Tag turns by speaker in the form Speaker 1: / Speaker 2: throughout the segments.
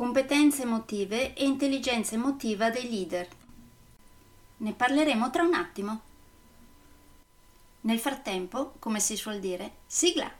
Speaker 1: competenze emotive e intelligenza emotiva dei leader. Ne parleremo tra un attimo. Nel frattempo, come si suol dire, sigla!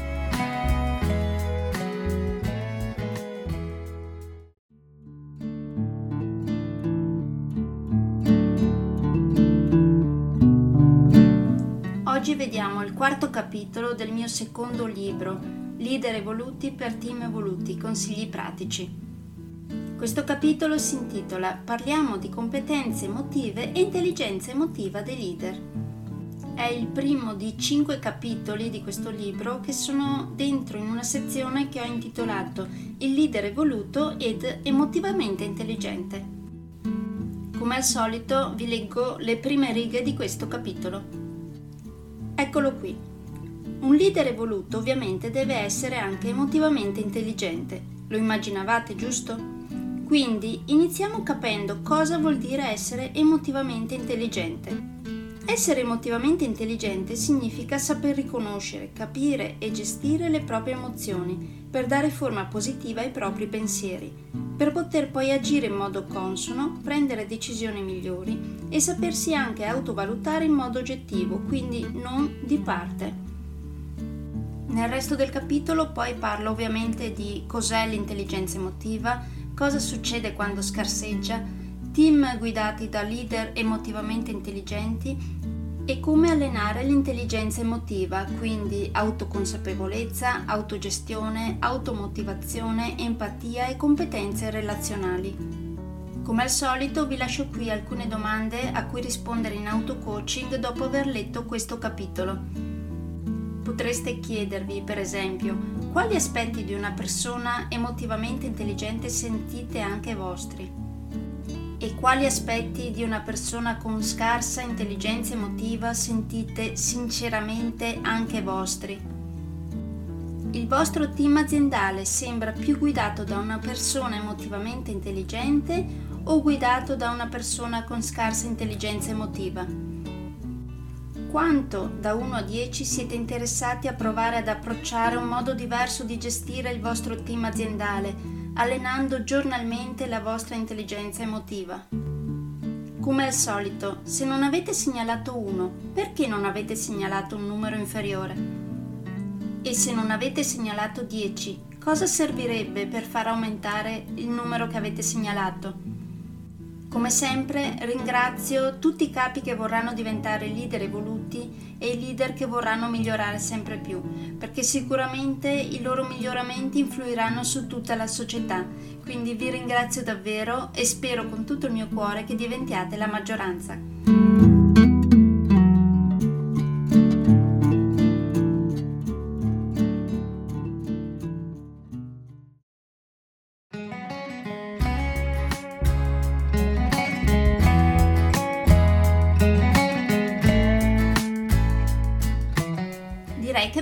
Speaker 1: Oggi vediamo il quarto capitolo del mio secondo libro, Leader evoluti per team evoluti, consigli pratici. Questo capitolo si intitola Parliamo di competenze emotive e intelligenza emotiva dei leader. È il primo di cinque capitoli di questo libro che sono dentro in una sezione che ho intitolato Il leader evoluto ed emotivamente intelligente. Come al solito vi leggo le prime righe di questo capitolo. Eccolo qui. Un leader evoluto ovviamente deve essere anche emotivamente intelligente. Lo immaginavate, giusto? Quindi iniziamo capendo cosa vuol dire essere emotivamente intelligente. Essere emotivamente intelligente significa saper riconoscere, capire e gestire le proprie emozioni per dare forma positiva ai propri pensieri, per poter poi agire in modo consono, prendere decisioni migliori e sapersi anche autovalutare in modo oggettivo, quindi non di parte. Nel resto del capitolo poi parlo ovviamente di cos'è l'intelligenza emotiva, cosa succede quando scarseggia, team guidati da leader emotivamente intelligenti e come allenare l'intelligenza emotiva, quindi autoconsapevolezza, autogestione, automotivazione, empatia e competenze relazionali. Come al solito vi lascio qui alcune domande a cui rispondere in auto-coaching dopo aver letto questo capitolo. Potreste chiedervi, per esempio, quali aspetti di una persona emotivamente intelligente sentite anche vostri? E quali aspetti di una persona con scarsa intelligenza emotiva sentite sinceramente anche vostri. Il vostro team aziendale sembra più guidato da una persona emotivamente intelligente o guidato da una persona con scarsa intelligenza emotiva? Quanto da 1 a 10 siete interessati a provare ad approcciare un modo diverso di gestire il vostro team aziendale? Allenando giornalmente la vostra intelligenza emotiva. Come al solito, se non avete segnalato 1, perché non avete segnalato un numero inferiore? E se non avete segnalato 10, cosa servirebbe per far aumentare il numero che avete segnalato? Come sempre ringrazio tutti i capi che vorranno diventare leader evoluti e i leader che vorranno migliorare sempre più, perché sicuramente i loro miglioramenti influiranno su tutta la società. Quindi vi ringrazio davvero e spero con tutto il mio cuore che diventiate la maggioranza.